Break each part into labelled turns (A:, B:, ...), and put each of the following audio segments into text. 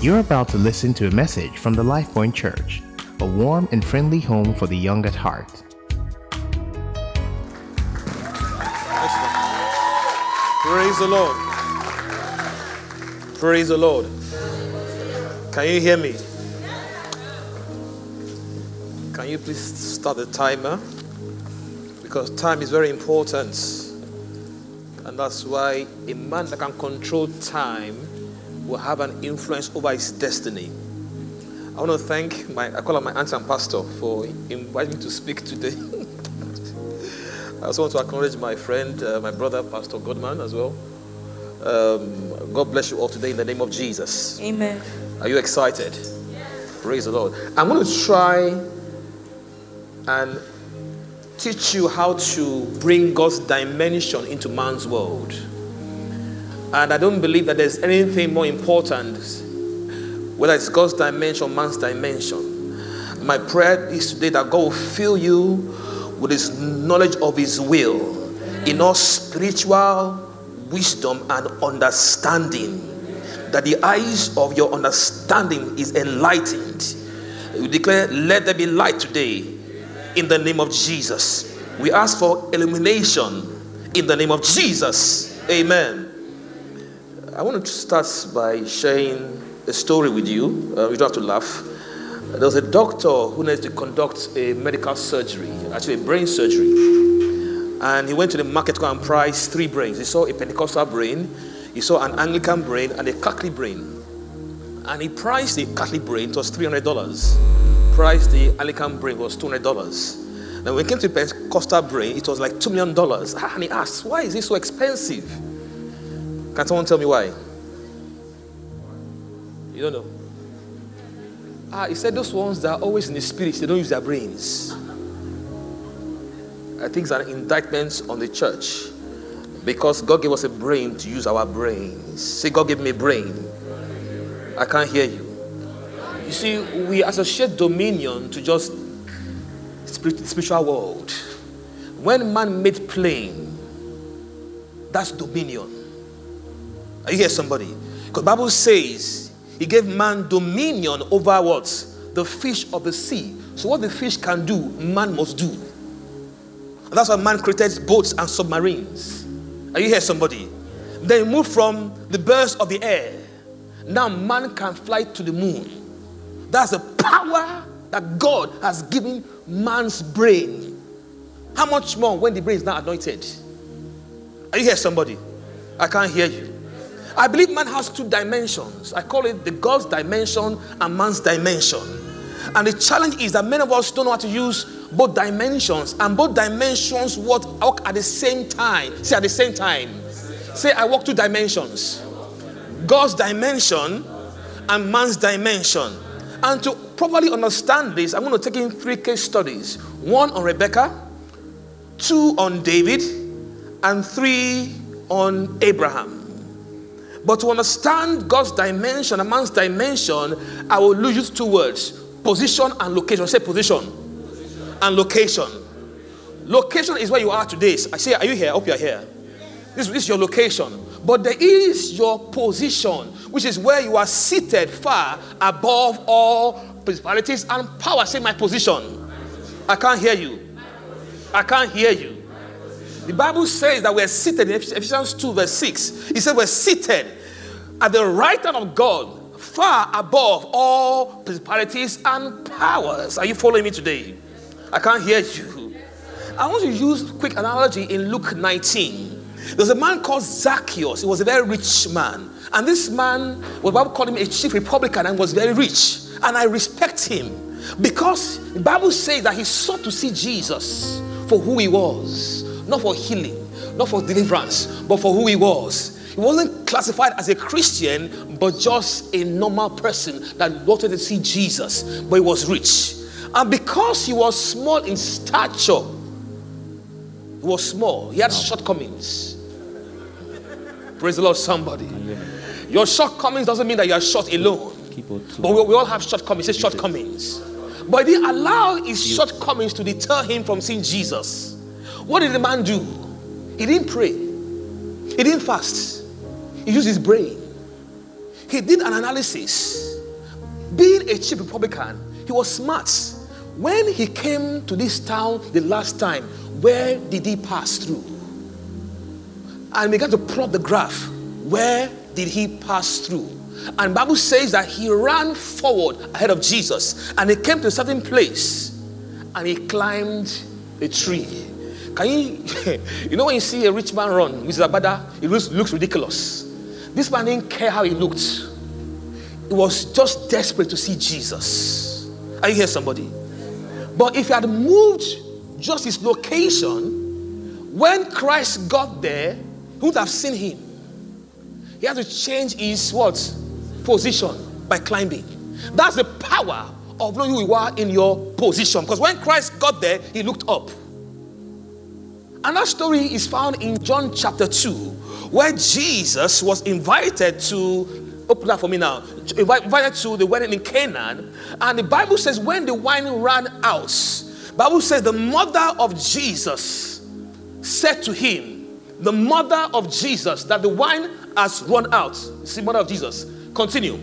A: You're about to listen to a message from the LifePoint Church, a warm and friendly home for the young at heart.
B: Praise the Lord. Praise the Lord. Can you hear me? Can you please start the timer? Because time is very important. And that's why a man that can control time will have an influence over his destiny. I want to thank my, I call him my aunt and pastor for inviting me to speak today. I also want to acknowledge my friend, uh, my brother, Pastor Godman, as well. Um, God bless you all today in the name of Jesus.
C: Amen.
B: Are you excited? Yes. Praise the Lord. I'm going to try and teach you how to bring God's dimension into man's world. And I don't believe that there's anything more important, whether it's God's dimension, man's dimension. My prayer is today that God will fill you with his knowledge of his will in all spiritual wisdom and understanding that the eyes of your understanding is enlightened. We declare let there be light today in the name of jesus. We ask for illumination in the name of jesus. Amen i want to start by sharing a story with you uh, you don't have to laugh there was a doctor who needed to conduct a medical surgery, actually a brain surgery. And he went to the market to and price three brains. He saw a Pentecostal brain, he saw an Anglican brain, and a Catholic brain. And he priced the Catholic brain, it was $300. Priced the Anglican brain was $200. Now, when it came to the Pentecostal brain, it was like $2 million. And he asked, why is this so expensive? Can someone tell me why? You don't know? Ah, he said those ones that are always in the spirit, they don't use their brains. I think it's an indictment on the church because God gave us a brain to use our brains. Say, God gave me a brain. I can't hear you. You see, we associate dominion to just spiritual world. When man made plane, that's dominion. Are you hear somebody? Because Bible says he gave man dominion over what? The fish of the sea. So what the fish can do, man must do. And that's why man created boats and submarines. Are you here, somebody? They moved from the birds of the air. Now man can fly to the moon. That's the power that God has given man's brain. How much more when the brain is not anointed? Are you here, somebody? I can't hear you. I believe man has two dimensions. I call it the God's dimension and man's dimension. And the challenge is that many of us don't know how to use both dimensions, and both dimensions work at the same time. Say at the same time. Say, I walk two dimensions God's dimension and man's dimension. And to properly understand this, I'm going to take in three case studies one on Rebecca, two on David, and three on Abraham. But to understand God's dimension, a man's dimension, I will use two words position and location. Say position, position. and location. Location is where you are today. I say, Are you here? I hope you're here. This, this is your location. But there is your position, which is where you are seated far above all principalities and power. Say, My position. I can't hear you. I can't hear you. The Bible says that we're seated in Ephesians 2, verse 6. It says we're seated at the right hand of God, far above all principalities and powers. Are you following me today? I can't hear you. I want to use quick analogy in Luke 19. There's a man called Zacchaeus. He was a very rich man. And this man, well, Bible called him a chief publican and was very rich. And I respect him because the Bible says that he sought to see Jesus for who he was, not for healing, not for deliverance, but for who he was. He wasn't classified as a Christian, but just a normal person that wanted to see Jesus, but he was rich. And because he was small in stature, he was small, he had shortcomings. Praise the Lord, somebody. Your shortcomings doesn't mean that you are short alone. But we, we all have shortcomings. It's shortcomings. But he didn't allow his shortcomings to deter him from seeing Jesus. What did the man do? He didn't pray. He didn't fast. He used his brain. he did an analysis. Being a chief publican, he was smart. When he came to this town the last time, where did he pass through? And began to plot the graph. Where did he pass through? And Bible says that he ran forward ahead of Jesus and he came to a certain place and he climbed a tree. Can you, you know, when you see a rich man run his agbada, it looks, looks ridiculous. This man didn't care how he looked, he was just desperate to see Jesus. Are you here, somebody? But if he had moved just his location, when Christ got there, he would have seen him. He had to change his what? Position by climbing. That's the power of knowing who you are in your position. Because when Christ got there, he looked up. And that story is found in John chapter 2, where Jesus was invited to, open that for me now, invited to the wedding in Canaan. And the Bible says, when the wine ran out, Bible says the mother of Jesus said to him, the mother of Jesus, that the wine has run out. See, mother of Jesus. Continue.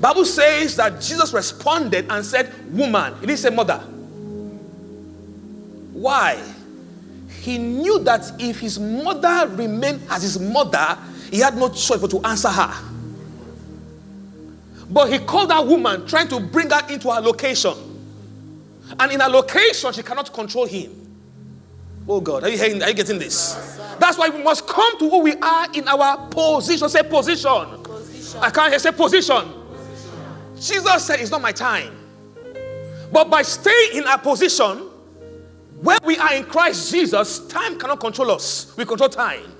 B: Bible says that Jesus responded and said, Woman. He didn't say mother. Why? He knew that if his mother remained as his mother, he had no choice but to answer her. But he called that woman, trying to bring her into her location. And in her location, she cannot control him. Oh God, are you hearing? Are you getting this? That's why we must come to who we are in our position. Say position. position. I can't hear. Say position. position. Jesus said, "It's not my time." But by staying in our position, when we are in Christ Jesus, time cannot control us. We control time.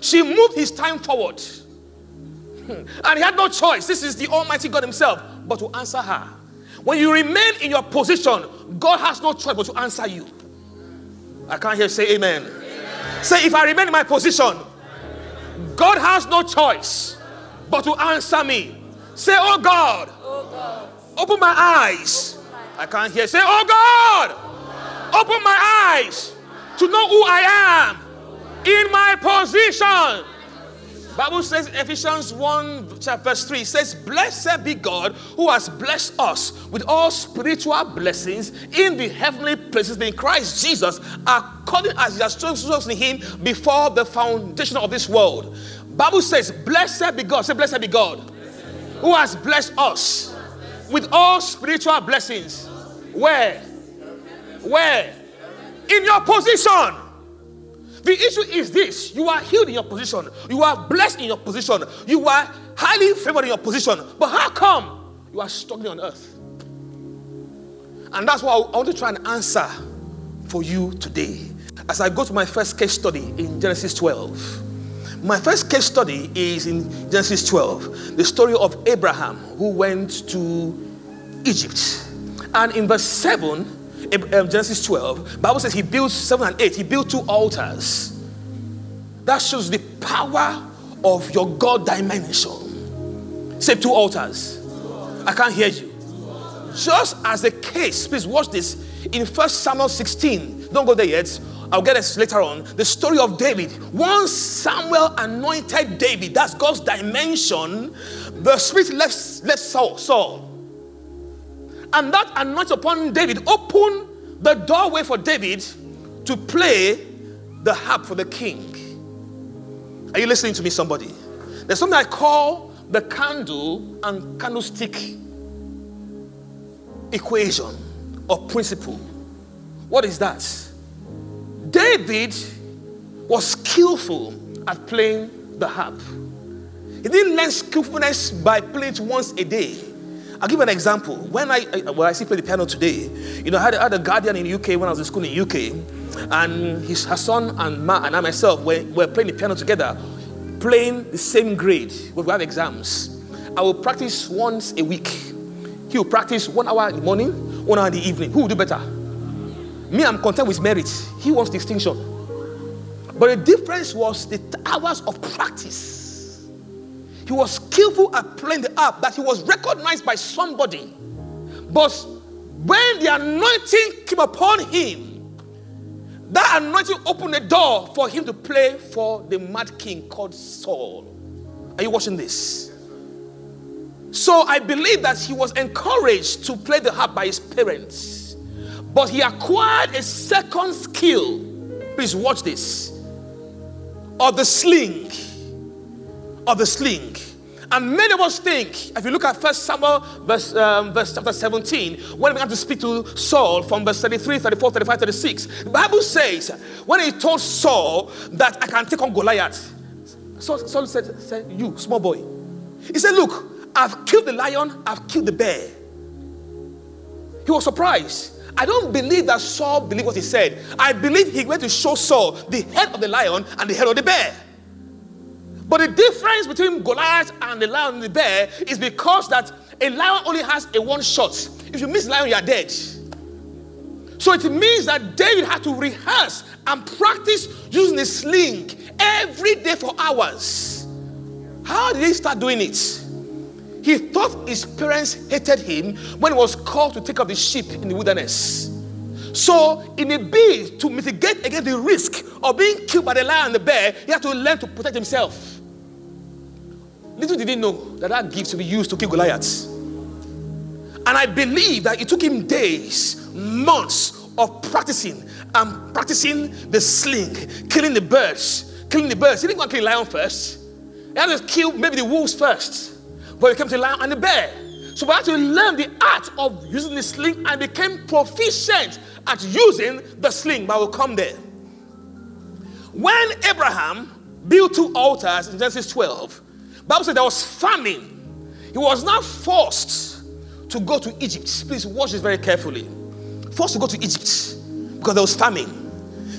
B: She moved his time forward. Hmm. And he had no choice. This is the Almighty God Himself, but to answer her. When you remain in your position, God has no choice but to answer you. I can't hear say amen. amen. Say, if I remain in my position, God has no choice but to answer me. Say, oh God, oh God. Open, my open my eyes. I can't hear. Say, oh God. Open my eyes to know who I am in my position. Bible says Ephesians 1 verse 3 says, Blessed be God who has blessed us with all spiritual blessings in the heavenly places in Christ Jesus, according as he has chosen us in him before the foundation of this world. Bible says, Blessed be God. Say, Blessed be God. Who has blessed us with all spiritual blessings. Where? Where? In your position. The issue is this you are healed in your position, you are blessed in your position, you are highly favored in your position. But how come you are struggling on earth? And that's what I want to try and answer for you today. As I go to my first case study in Genesis 12. My first case study is in Genesis 12, the story of Abraham who went to Egypt. And in verse 7, um, Um, Genesis 12, Bible says he built seven and eight. He built two altars. That shows the power of your God dimension. Say two altars. I can't hear you. Just as the case, please watch this. In First Samuel 16, don't go there yet. I'll get this later on. The story of David. Once Samuel anointed David, that's God's dimension. The spirit left, left Saul, Saul. And that anointing upon David opened the doorway for David to play the harp for the king. Are you listening to me, somebody? There's something I call the candle and candlestick equation or principle. What is that? David was skillful at playing the harp. He didn't learn skillfulness by playing it once a day. I'll give you an example. When I, well, I still play the piano today, you know, I had, I had a guardian in the UK when I was in school in the UK, and his, her son and, ma, and I myself were, were playing the piano together, playing the same grade, we have exams. I will practice once a week. He will practice one hour in the morning, one hour in the evening. Who will do better? Me, I'm content with merit. He wants distinction. But the difference was the hours of practice. He was skillful at playing the harp that he was recognized by somebody. But when the anointing came upon him, that anointing opened the door for him to play for the mad king called Saul. Are you watching this? So I believe that he was encouraged to play the harp by his parents. But he acquired a second skill. Please watch this. Of the sling. Of the sling. And many of us think, if you look at First Samuel, verse, um, verse chapter 17, when he began to speak to Saul from verse 33, 34, 35, 36, the Bible says, when he told Saul that I can take on Goliath, Saul, Saul said, said, You, small boy. He said, Look, I've killed the lion, I've killed the bear. He was surprised. I don't believe that Saul believed what he said. I believe he went to show Saul the head of the lion and the head of the bear. But the difference between Goliath and the lion and the bear is because that a lion only has a one shot. If you miss the lion, you are dead. So it means that David had to rehearse and practice using a sling every day for hours. How did he start doing it? He thought his parents hated him when he was called to take up the sheep in the wilderness. So, in a bid to mitigate against the risk of being killed by the lion and the bear, he had to learn to protect himself. Little did he know that that gift will be used to kill Goliath. And I believe that it took him days, months of practicing and practicing the sling, killing the birds, killing the birds. He didn't want to kill the lion first. He had to kill maybe the wolves first. But he came to the lion and the bear. So we had to learn the art of using the sling and became proficient at using the sling. But we'll come there. When Abraham built two altars in Genesis 12, Bible said there was famine. He was not forced to go to Egypt. Please watch this very carefully. Forced to go to Egypt because there was famine.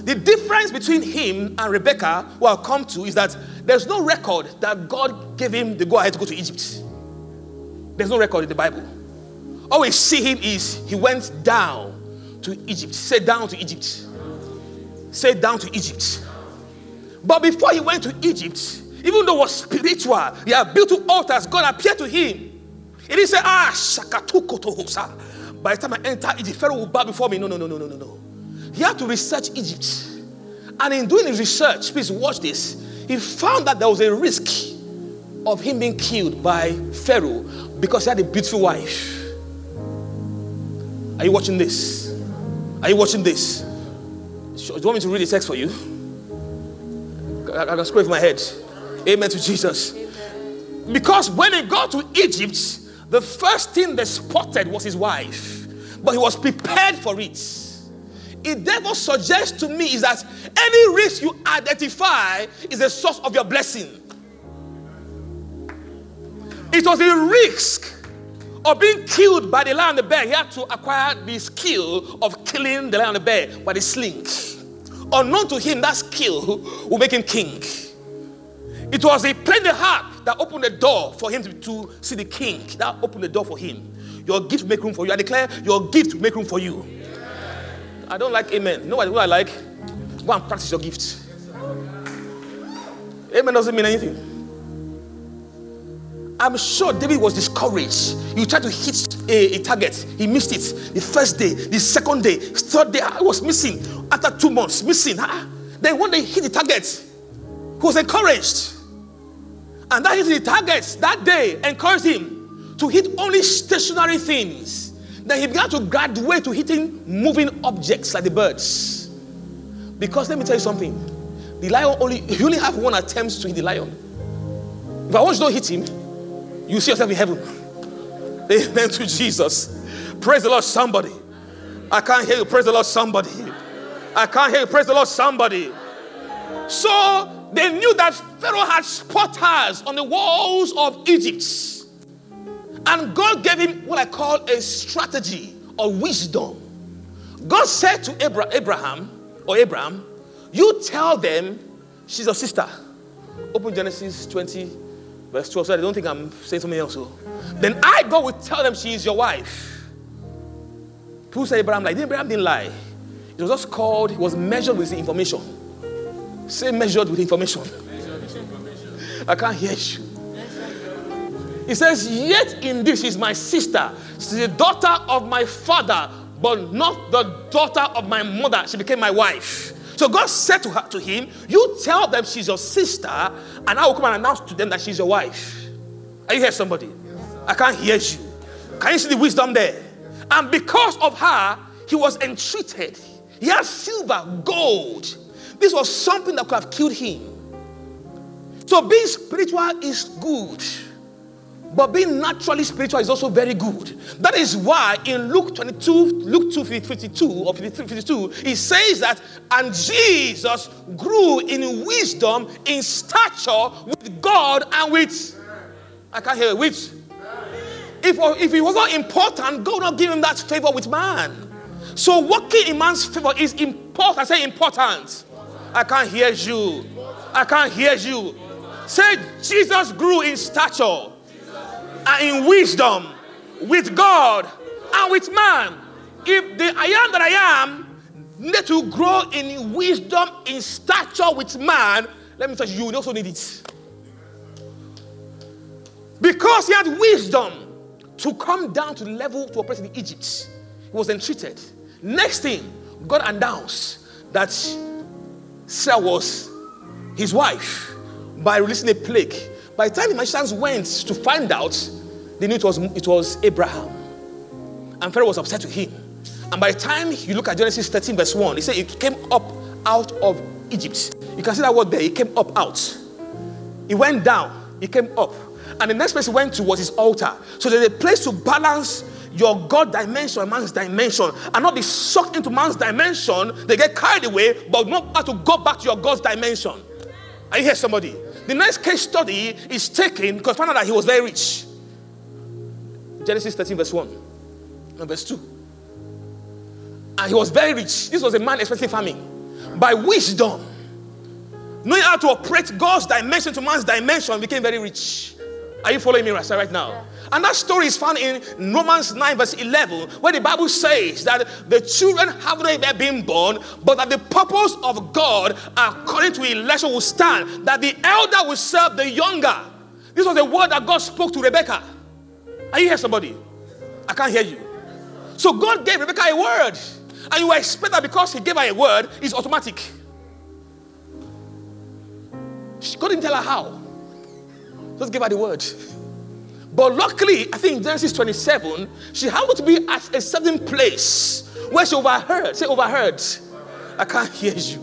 B: The difference between him and Rebecca, who I'll come to, is that there's no record that God gave him the go ahead to go to Egypt. There's no record in the Bible. All we see him is he went down to Egypt. Say down to Egypt. Say down to Egypt. But before he went to Egypt, even though it was spiritual, he had built two altars. God appeared to him. He didn't say, Ah, Shakatukotohosa. By the time I enter Egypt, Pharaoh will bow before me. No, no, no, no, no, no, no. He had to research Egypt. And in doing his research, please watch this, he found that there was a risk of him being killed by Pharaoh because he had a beautiful wife. Are you watching this? Are you watching this? Do you want me to read the text for you? I, I can scrape my head. Amen to Jesus. Because when he got to Egypt, the first thing they spotted was his wife, but he was prepared for it. It therefore suggests to me is that any risk you identify is a source of your blessing. It was a risk of being killed by the lion and the bear. He had to acquire the skill of killing the lion and the bear by the sling. Unknown to him, that skill will make him king. It was a playing the harp that opened the door for him to, to see the king. That opened the door for him. Your gift make room for you. I declare your gift make room for you. I don't like amen. You know what I like? Go and practice your gift. Amen doesn't mean anything. I'm sure David was discouraged. You tried to hit a, a, target, he missed it. The first day, the second day, third day, I was missing. After two months, missing. Ah. Then one day, he hit the target. He was encouraged. And that is the target that day encouraged him to hit only stationary things. Then he began to graduate to hitting moving objects like the birds. Because let me tell you something. The lion only, you only have one attempt to hit the lion. If I want you to hit him, you see yourself in heaven. Amen to Jesus. Praise the Lord, somebody. I can't hear you. Praise the Lord, somebody. I can't hear you. Praise the Lord, somebody. So they knew that Pharaoh had spotters on the walls of Egypt. And God gave him what I call a strategy or wisdom. God said to Abraham or Abraham, You tell them she's your sister. Open Genesis 20, verse 12. So I don't think I'm saying something else. So. Then I go will tell them she is your wife. Who said Abraham lied? Abraham didn't lie. It was just called, it was measured with the information. Say measured with information. I can't hear you. He says, Yet in this is my sister. She's the daughter of my father, but not the daughter of my mother. She became my wife. So God said to her to him, You tell them she's your sister, and I will come and announce to them that she's your wife. Are you here, somebody? I can't hear you. Can you see the wisdom there? And because of her, he was entreated. He had silver, gold. This was something that could have killed him. So being spiritual is good. But being naturally spiritual is also very good. That is why in Luke 22, Luke 2 52 or 52, it says that, and Jesus grew in wisdom, in stature with God and with, I can't hear it, with. If, if it was not important, God not give him that favor with man. So working in man's favor is important. I say important. I can't hear you. I can't hear you. Say Jesus grew in stature and in wisdom with God and with man. If the I am that I am need to grow in wisdom, in stature with man, let me tell you, you also need it. Because he had wisdom to come down to the level to operate in Egypt, he was entreated. Next thing, God announced that Sarah was his wife by releasing a plague. By the time the magicians went to find out, they knew it was, it was Abraham. And Pharaoh was upset with him. And by the time you look at Genesis 13, verse 1, he said it came up out of Egypt. You can see that word there. It came up out. It went down. It came up. And the next place he went to was his altar. So there's a place to balance your God dimension man's dimension and not be sucked into man's dimension. They get carried away, but not have to go back to your God's dimension. Are you here, somebody? The next case study is taken because found out that he was very rich. Genesis 13, verse 1 and verse 2. And he was very rich. This was a man expecting farming. By wisdom, knowing how to operate God's dimension to man's dimension, became very rich. Are you following me right, right now? And that story is found in Romans 9, verse 11, where the Bible says that the children have not yet been born, but that the purpose of God, according to election, will stand, that the elder will serve the younger. This was a word that God spoke to Rebecca. Are you here, somebody? I can't hear you. So God gave Rebecca a word, and you expect that because He gave her a word, it's automatic. God didn't tell her how. Just give her the word. But luckily, I think Genesis 27, she happened to be at a certain place where she overheard. Say overheard. I can't hear you.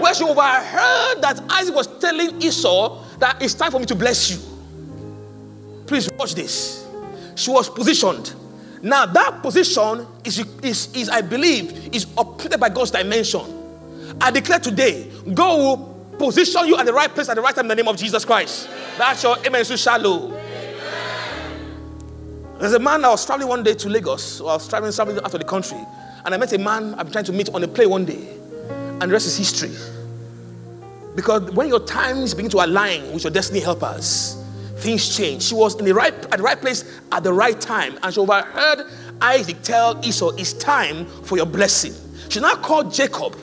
B: Where she overheard that Isaac was telling Esau that it's time for me to bless you. Please watch this. She was positioned. Now that position is, is, is I believe, is operated by God's dimension. I declare today, God will position you at the right place at the right time in the name of Jesus Christ. That's your amen so shallow. There's a man I was traveling one day to Lagos, I was traveling, traveling out of the country, and I met a man I've been trying to meet on a plane one day, and the rest is history. Because when your times begin to align with your destiny helpers, things change. She was in the right at the right place at the right time, and she overheard Isaac tell Esau, "It's time for your blessing." She now called Jacob.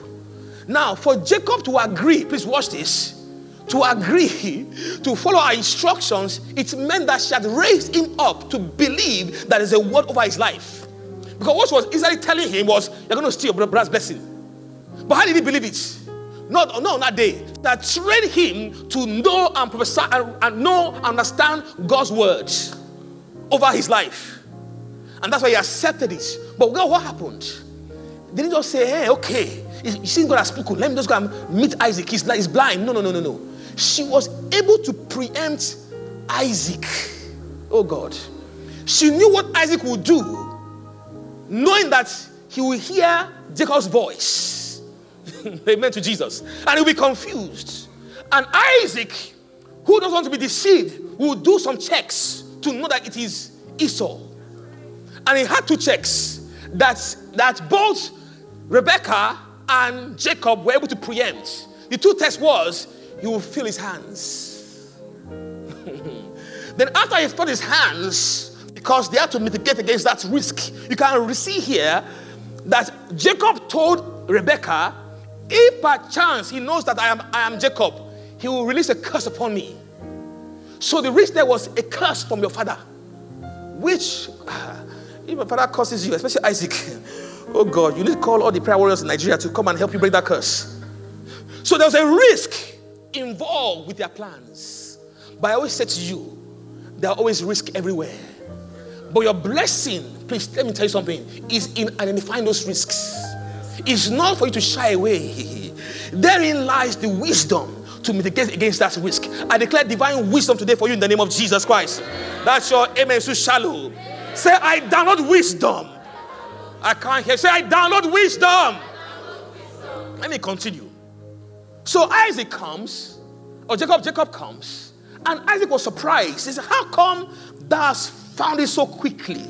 B: Now, for Jacob to agree, please watch this to agree to follow our instructions, it meant that she had raised him up to believe that is a word over his life. Because what she was easily telling him was, You're going to steal your brother's blessing. But how did he believe it? Not, not on that day. That trained him to know and prophesy and, and know and understand God's words over his life. And that's why he accepted it. But what happened? Didn't just say, hey, okay, you God has spoken. Let me just go and meet Isaac. He's, he's blind. No, no, no, no, no she was able to preempt Isaac. Oh God. She knew what Isaac would do, knowing that he will hear Jacob's voice. Amen to Jesus. And he'll be confused. And Isaac, who doesn't want to be deceived, will do some checks to know that it is Esau. And he had two checks that, that both Rebecca and Jacob were able to preempt. The two tests was you will feel his hands. then after he felt his hands, because they had to mitigate against that risk, you can see here that Jacob told Rebecca, if by chance he knows that I am, I am Jacob, he will release a curse upon me. So the risk there was a curse from your father, which if my father curses you, especially Isaac, oh God, you need to call all the prayer warriors in Nigeria to come and help you break that curse. So there was a risk involved with their plans. But I always say to you there are always risks everywhere. But your blessing, please let me tell you something, is in identifying those risks. It's not for you to shy away. Therein lies the wisdom to mitigate against that risk. I declare divine wisdom today for you in the name of Jesus Christ. That's your amen. So shallow. Say, I download wisdom. I can't hear. Say, I download wisdom. Let me continue. So Isaac comes, or Jacob, Jacob comes, and Isaac was surprised. He said, How come thou found it so quickly?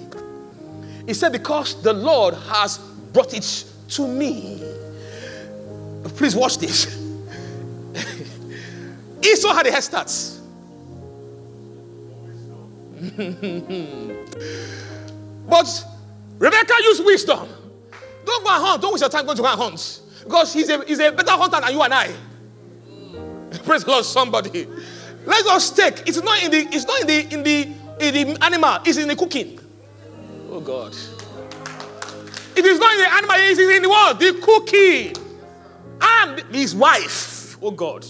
B: He said, Because the Lord has brought it to me. Please watch this. Esau had a head start. but Rebecca used wisdom. Don't go and hunt. Don't waste your time going to go and hunt. Because he's a, he's a better hunter than you and I. Praise the Lord, somebody. Let's take. It's not in the, it's not in the in the in the animal, it's in the cooking. Oh God. It is not in the animal, it is in the what? The cooking. And his wife. Oh God.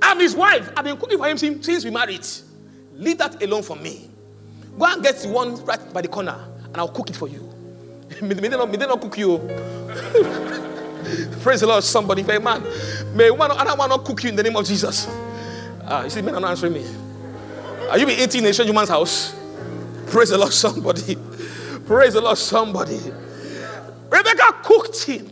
B: I'm his wife. I've been cooking for him since we married. Leave that alone for me. Go and get the one right by the corner, and I'll cook it for you. May, they not, they not cook you. Praise the Lord, somebody. May man, may one other one not cook you in the name of Jesus. Ah, you see, men are not answering me. Are you being eating in a strange man's house? Praise the Lord, somebody. Praise the Lord, somebody. Rebecca cooked him.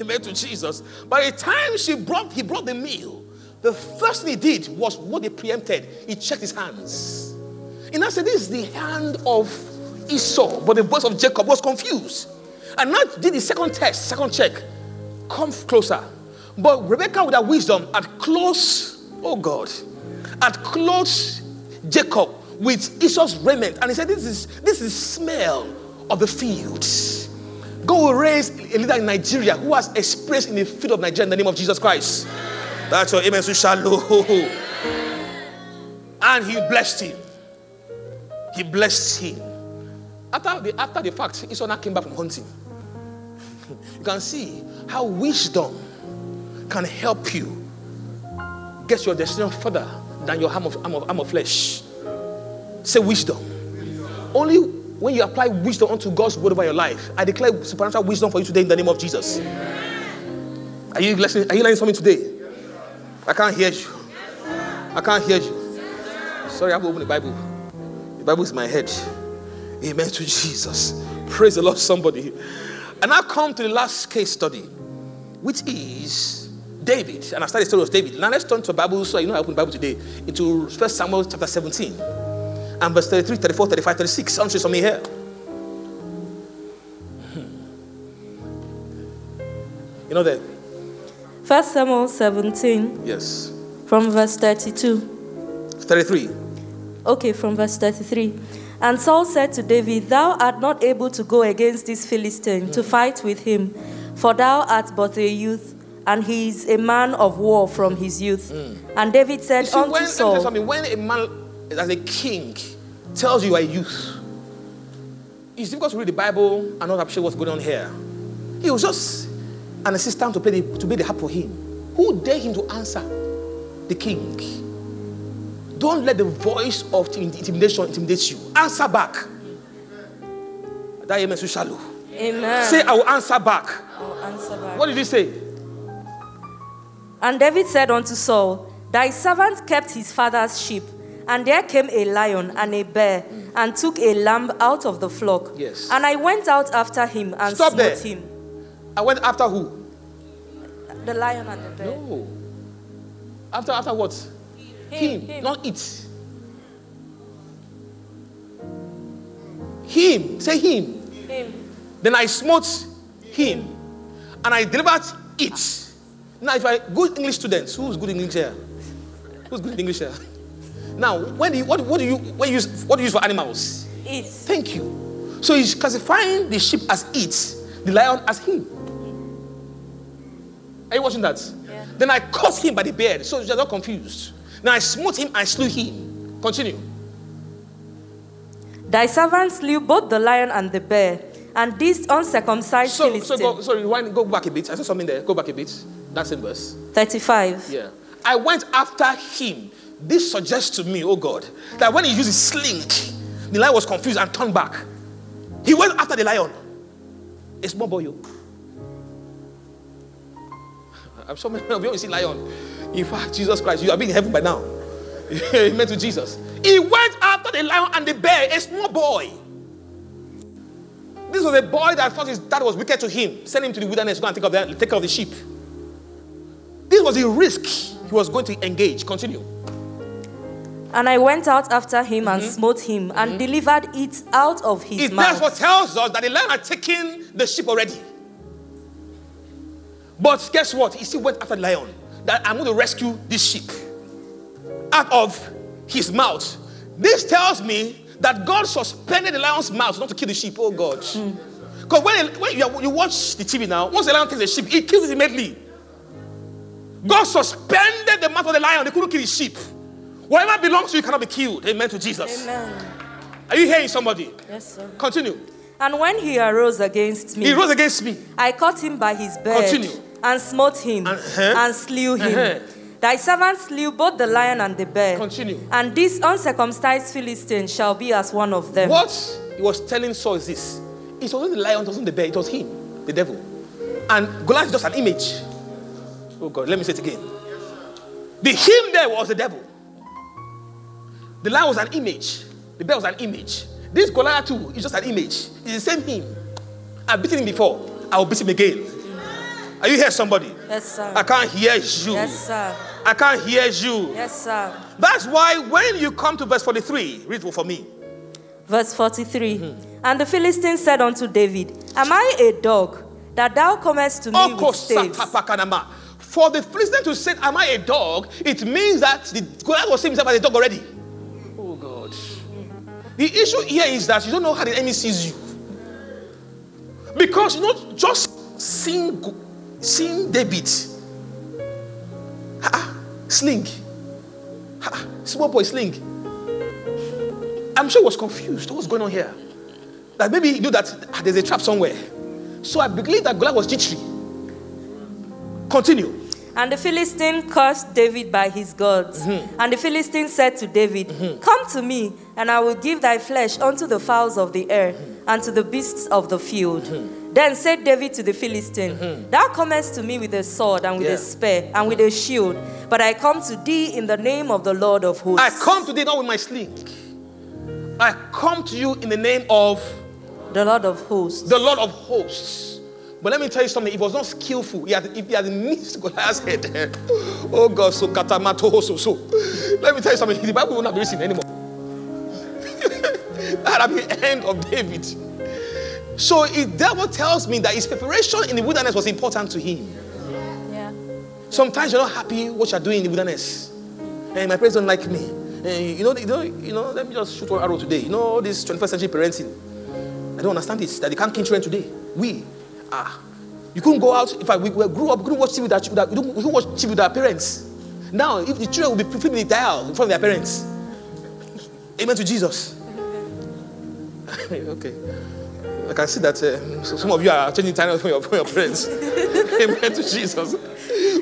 B: Amen to Jesus. By the time she brought, he brought the meal. The first thing he did was what they preempted. He checked his hands. And I said, This is the hand of Esau, but the voice of Jacob was confused. And now did the second test, second check. Come closer. But Rebecca, with her wisdom, had close, oh God, had close Jacob with Esau's raiment. And he said, This is this is smell of the fields. God will raise a leader in Nigeria who has expressed in the field of Nigeria in the name of Jesus Christ. That's your amen shalom. And he blessed him. He blessed him. After the, after the fact, now came back from hunting. You can see how wisdom can help you get your destination further than your arm of, arm of, arm of flesh. Say wisdom. Only when you apply wisdom unto God's word over your life, I declare supernatural wisdom for you today in the name of Jesus. Are you listening? Are you learning something today? I can't hear you. I can't hear you. Sorry, I have to open the Bible. The Bible is my head. Amen to Jesus. Praise the Lord, somebody. And I come to the last case study, which is David. And I started the story of David. Now let's turn to the Bible. So you know I open the Bible today into First Samuel chapter 17 and verse 33, 34, 35, 36. I'm sure something here. Hmm. You know that?
C: First Samuel 17.
B: Yes.
C: From verse 32.
B: 33.
C: Okay, from verse 33. And Saul said to David, Thou art not able to go against this Philistine to fight with him, for thou art but a youth, and he is a man of war from his youth. Mm. And David said see, unto
B: when,
C: Saul,
B: When a man as a king tells you a youth, it's difficult to read the Bible and not appreciate what's going on here. He was just an assistant to play the, to play the harp for him. Who dare him to answer the king? Don't let the voice of intimidation intimidate you. Answer back. That amen so shallow.
C: Amen.
B: Say, I will answer back.
C: I will answer back.
B: What did he say?
C: And David said unto Saul, Thy servant kept his father's sheep, and there came a lion and a bear, and took a lamb out of the flock.
B: Yes.
C: And I went out after him and
B: Stop
C: smote
B: there.
C: him.
B: I went after who?
C: The lion and the bear.
B: No. After after what?
C: Him,
B: him, not it. Him, say him.
C: Him.
B: Then I smote him, and I delivered it. Now, if I good English students, who's good English here? Who's good English here? Now, when do you, what, what do you what do you use what do you use for animals?
C: It.
B: Thank you. So he's classifying the sheep as it, the lion as him. Are you watching that?
C: Yeah.
B: Then I caught him by the beard, so you're not confused. Then I smote him and slew him. Continue.
C: Thy servant slew both the lion and the bear, and this uncircumcised
B: So, so go, sorry, rewind, go back a bit. I saw something there. Go back a bit. That's in verse.
C: 35.
B: Yeah. I went after him. This suggests to me, oh God, that when he used his sling, the lion was confused and turned back. He went after the lion. A more boy, you. I'm sure many of you see lion. In fact, Jesus Christ, you have been in heaven by now. Amen to Jesus. He went after the lion and the bear, a small boy. This was a boy that thought his dad was wicked to him. Send him to the wilderness, go and take care of the, take care of the sheep. This was a risk he was going to engage. Continue.
C: And I went out after him and mm-hmm. smote him and mm-hmm. delivered it out of his
B: It
C: mouth.
B: therefore tells us that the lion had taken the sheep already. But guess what? He still went after the lion. That I'm going to rescue this sheep out of his mouth. This tells me that God suspended the lion's mouth not to kill the sheep. Oh God. Because when, when you, you watch the TV now, once the lion takes the sheep, he kills it immediately. God suspended the mouth of the lion. They couldn't kill the sheep. Whatever belongs to you cannot be killed. Amen to Jesus.
C: Amen.
B: Are you hearing somebody?
C: Yes, sir.
B: Continue.
C: And when he arose against me,
B: He rose against me.
C: I caught him by his beard
B: Continue.
C: And smote him
B: Uh-huh.
C: and slew him.
B: Uh-huh.
C: Thy servant slew both the lion and the bear.
B: Continue.
C: And this uncircumcised Philistine shall be as one of them.
B: What he was telling Saul is this it wasn't the lion, it wasn't the bear, it was him, the devil. And Goliath is just an image. Oh God, let me say it again. The him there was the devil. The lion was an image, the bear was an image. This Goliath too is just an image. It's the same him. I've beaten him before, I will beat him again. Are you here, somebody?
C: Yes, sir.
B: I can't hear you.
C: Yes, sir.
B: I can't hear you.
C: Yes, sir.
B: That's why when you come to verse 43, read for me.
C: Verse 43. Mm-hmm. And the Philistine said unto David, Am I a dog that thou comest to me
B: Oko
C: with staves?
B: For the Philistine to say, Am I a dog? It means that the Goliath was seeing himself as a dog already. Oh God. The issue here is that you don't know how the enemy sees you. Because you know, just seeing, Go- seeing David, ah, sling, ah, small boy sling. I'm sure he was confused. What's going on here? That maybe he knew that there's a trap somewhere. So I believe that Goliath was jittery. Continue.
C: And the Philistine cursed David by his gods.
B: Mm-hmm.
C: And the Philistine said to David, Come to me, and I will give thy flesh unto the fowls of the air
B: Mm-hmm.
C: and to the beasts of the field. Then said David to the Philistine, Thou comest to me with a sword and with
B: Mm-hmm. Yeah.
C: a spear and with a shield, but I come to thee in the name of the Lord of hosts.
B: I come today not with my sling. I come to you in the name of
C: the Lord of hosts.
B: the Lord of hosts. But let me tell you something. If he was not skillful, he had, if he had missed Goliath's head, oh God, so katamato so so. Let me tell you something. The Bible will not be written anymore. that had been the end of David. So it therefore tells me that his preparation in the wilderness was important to him.
C: Yeah.
B: Sometimes you're not happy what you're doing in the wilderness. And my parents don't like me. And you know, you know, you know, let me just shoot one arrow today. You know, this 21st century parenting. I don't understand this, that they can't kill children today. We, ah, you couldn't go out. If I, we, we grew up, we couldn't watch TV with our, with our, we couldn't watch TV with our parents. Now, if the children will be flipping the dial in front of their parents. Amen to Jesus. okay. I can see that uh, so some of you are changing time for your, for your parents. Amen to Jesus.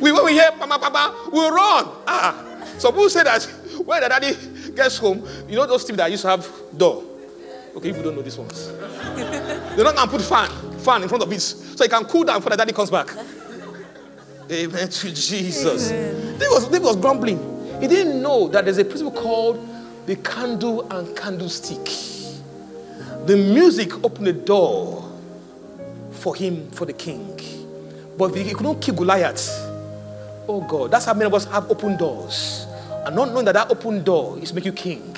B: We when we hear Papa Papa, we run. Ah, some people say that when the daddy gets home, you know those TV that used to have door. Okay, if you don't know these ones, they're not gonna put fan fan in front of it so it can cool down before the daddy comes back. Amen to Jesus. David was, David was grumbling. He didn't know that there's a principle called the candle and candlestick. The music opened the door for him, for the king. But he couldn't kill Goliath. Oh God, that's how many of us have open doors. And not knowing that that open door is make you king.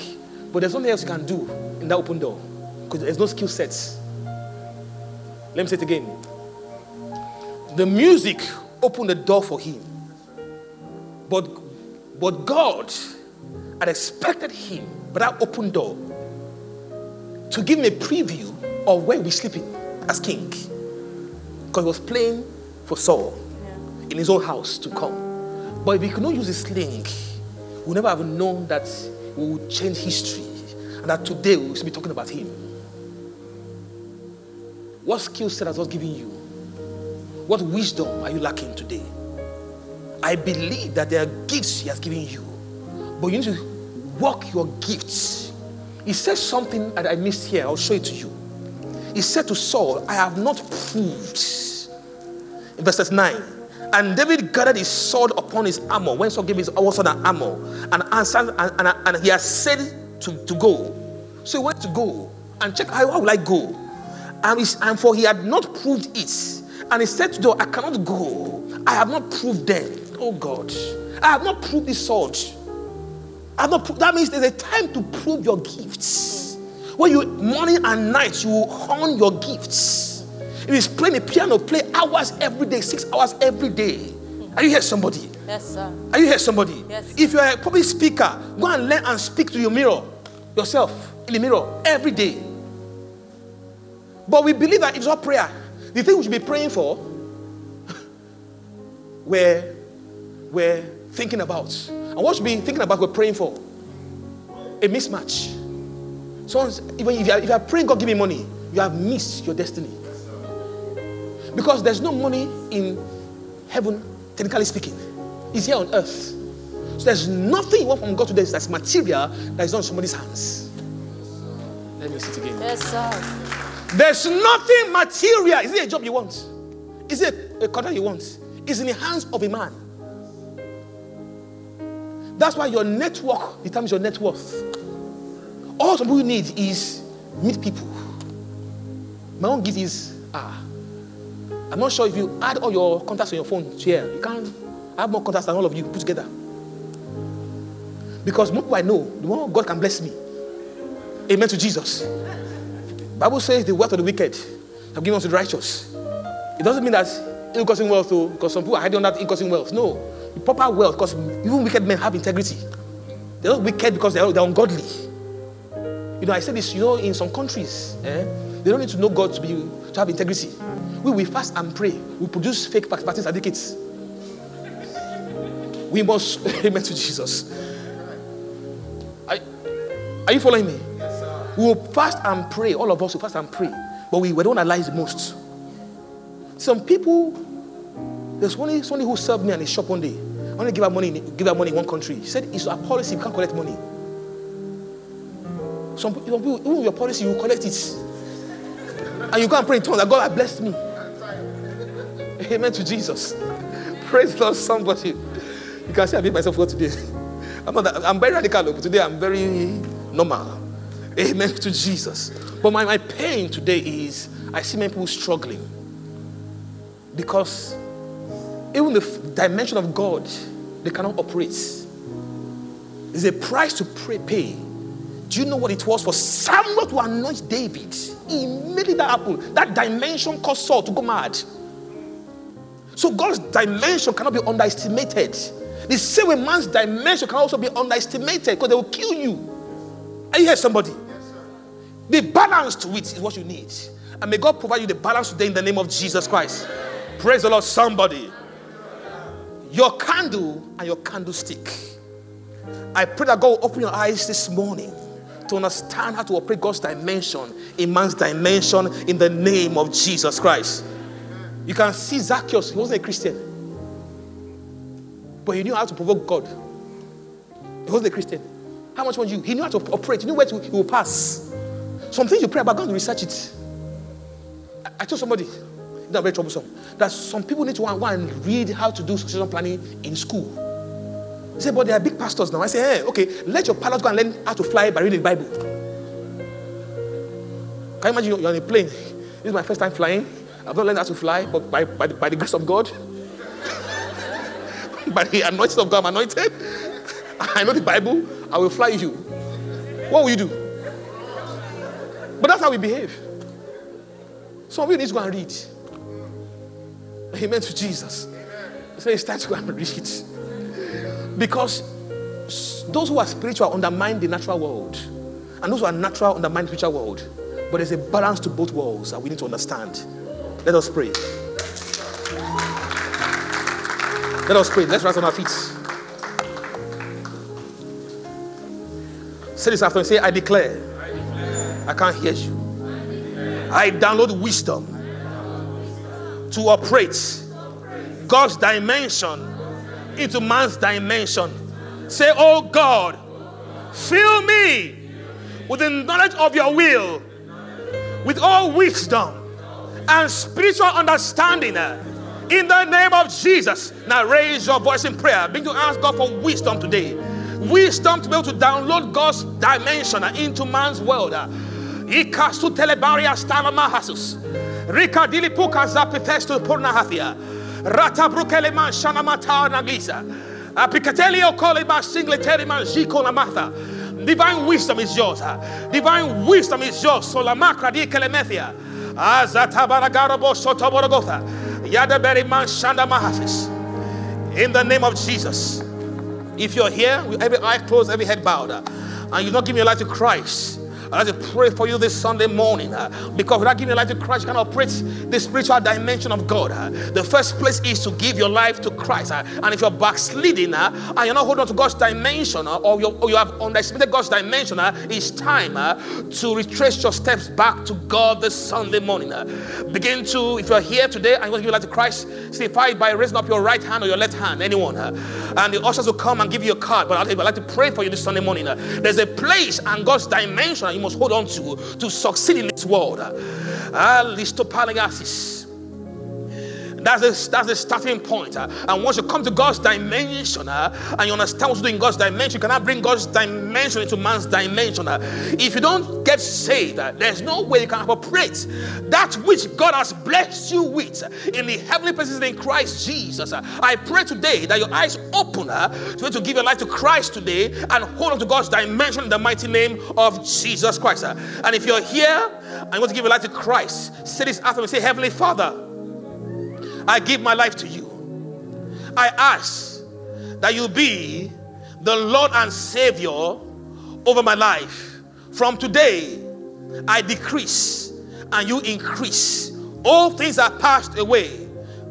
B: But there's nothing else you can do in that open door. Because there's no skill sets. Let me say it again. The music opened the door for him. But, but God had expected him but that open door to give him a preview of where we're sleeping as king. Because he was playing for Saul in his own house to come. But if he could not use his sling, we would never have known that we would change history and that today we should be talking about him. What skill set has God given you? What wisdom are you lacking today? I believe that there are gifts He has given you, But you need to work your gifts. He says something that I missed here. I'll show it to you. He said to Saul, I have not proved. In verses 9, and David gathered his sword upon his armor when Saul gave his sword an armor and answered, and, and, and he has said to, to go. So he went to go and check how, how will I go? And, he, and for he had not proved it. And he said to them, I cannot go. I have not proved them. Oh God. I have not proved this sword. I have not proved, that means there's a time to prove your gifts. When you morning and night, you hone your gifts. If it's playing a piano, play hours every day, six hours every day. Are you here, somebody?
C: Yes, sir.
B: Are you here, somebody?
C: Yes.
B: If you're a public speaker, go and learn and speak to your mirror, yourself, in the mirror, every day. But we believe that it's not prayer. The thing we should be praying for, we're, we're thinking about. And what should be thinking about, we're praying for? A mismatch. So even if you, are, if you are praying, God give me money, you have missed your destiny. Because there's no money in heaven, technically speaking. It's here on earth. So there's nothing you want from God today that's material that is not in somebody's hands. Let me sit again.
C: Yes, sir.
B: There's nothing material. Is it a job you want? Is it a contract you want? It's in the hands of a man. That's why your network determines your net worth. All some people need is meet people. My own gift is ah. I'm not sure if you add all your contacts on your phone here, you can't have more contacts than all of you put together. Because more people I know, the more God can bless me. Amen to Jesus. Bible says the wealth of the wicked have given unto the righteous. It doesn't mean that ill-causing wealth, though, because some people are hiding on that ill-causing wealth. No, proper wealth, because even wicked men have integrity. They're not wicked because they're, they're ungodly. You know, I said this, you know, in some countries, eh, they don't need to know God to be to have integrity. We we fast and pray. We produce fake party certificates. We must, amen to Jesus. Are, are you following me? We will fast and pray. All of us will fast and pray. But we, we don't analyze the most. Some people, there's only somebody who served me in a shop one day. I want to give her money, give her money in one country. He said it's our policy, we can't collect money. Some, some people, even your policy, you collect it. And you go and pray in tongues that God has blessed me. Amen to Jesus. Praise Lord, somebody. You can see I made myself well today. I'm, not that, I'm very radical, but today I'm very normal. Amen to Jesus. But my, my pain today is I see many people struggling because even the dimension of God, they cannot operate. There's a price to pray, pay. Do you know what it was for Samuel to anoint David? Immediately that happened, that dimension caused Saul to go mad. So God's dimension cannot be underestimated. The same way man's dimension can also be underestimated because they will kill you. Are you here, somebody? The balance to it is what you need. And may God provide you the balance today in the name of Jesus Christ. Praise the Lord, somebody. Your candle and your candlestick. I pray that God will open your eyes this morning to understand how to operate God's dimension in man's dimension in the name of Jesus Christ. You can see Zacchaeus, he wasn't a Christian, but he knew how to provoke God. He wasn't a Christian. How much more you? He knew how to operate, he knew where to, he will pass. Some things you pray about, God and research it. I, I told somebody, that's very troublesome, that some people need to go and read how to do succession planning in school. He said, but they are big pastors now. I say, hey, okay, let your pilot go and learn how to fly by reading the Bible. Can you imagine you're on a plane? This is my first time flying. I've not learned how to fly, but by, by, the, by the grace of God, by the anointing of God, I'm anointed. I know the Bible. I will fly you. What will you do? But that's how we behave. Some of you need to go and read. Amen to Jesus. So it's time to go and read it. Because those who are spiritual undermine the natural world, and those who are natural undermine the spiritual world. But there's a balance to both worlds that we need to understand. Let us pray. Let us pray. Let's rise on our feet. Say this after me. say, I declare I can't hear you. I download wisdom to operate God's dimension into man's dimension. Say, Oh God, Fill me with the knowledge of your will, with all wisdom and spiritual understanding. In the name of Jesus. Now raise your voice in prayer. Begin to ask God for wisdom today. Wisdom to be able to download God's dimension into man's world. Ikastu telebaria stana mahasus. Rika dilipuka zapifestu purnahathia. Rata brukele man shana mata nagisa. Apicatelio koleba singleteri man ziko namatha. Divine wisdom is yours. Divine wisdom is yours. Solamakra di kelemethia. Azatabaragaro sotoborogotha. Yadaberi man shanda mahasis. In the name of Jesus. If you're here with every eye closed, every head bowed, and you've not given your life to Christ, Like to pray for you this Sunday morning uh, because without giving your life to Christ, you cannot operate the spiritual dimension of God. Uh, the first place is to give your life to Christ. Uh, and if you're backsliding uh, and you're not holding on to God's dimension uh, or, or, you have underestimated God's dimension, uh, it's time to retrace your steps back to God this Sunday morning. begin to, if you're here today and you want to give your life to Christ, signify by raising up your right hand or your left hand, anyone. and the ushers will come and give you a card. But I'd like to pray for you this Sunday morning. there's a place and God's dimension must hold on to to succeed in this world. Ah, that's the, that's the starting point. And once you come to God's dimension uh, and you understand what's doing God's dimension, you cannot bring God's dimension into man's dimension. Uh, if you don't get saved, there's no way you can operate that which God has blessed you with in the heavenly places in Christ Jesus. I pray today that your eyes open to, to give your life to Christ today and hold on to God's dimension in the mighty name of Jesus Christ. and if you're here and you want to give your life to Christ, say this after me say, Heavenly Father. I give my life to you. I ask that you be the Lord and Savior over my life. From today, I decrease and you increase. All things are passed away.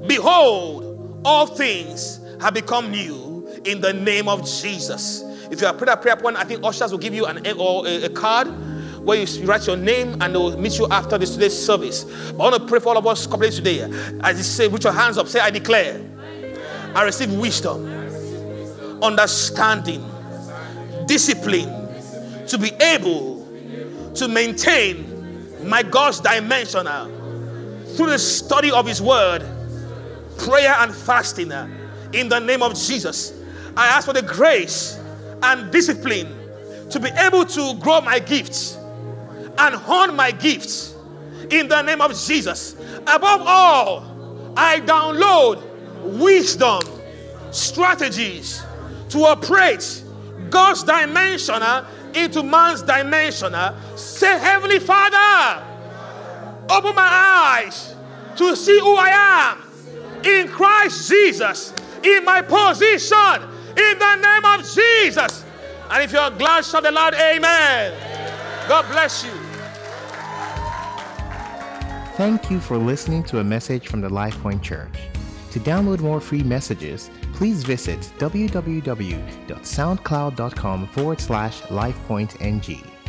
B: Behold, all things have become new in the name of Jesus. If you are praying that prayer point, I think ushers will give you an egg or a, a card where you write your name and they will meet you after this today's service. But I want to pray for all of us completely today. As you say, put your hands up, say, I declare, I receive wisdom, understanding, discipline to be able to maintain my God's dimension through the study of His Word, prayer, and fasting. In the name of Jesus, I ask for the grace and discipline to be able to grow my gifts and hone my gifts in the name of Jesus. Above all, I download wisdom, strategies to operate God's dimension uh, into man's dimension. Say, Heavenly Father, open my eyes to see who I am in Christ Jesus, in my position, in the name of Jesus. And if you're glad, shout the Lord, Amen. God bless you.
A: Thank you for listening to a message from the LifePoint Church. To download more free messages, please visit www.soundcloud.com forward slash LifePointNG.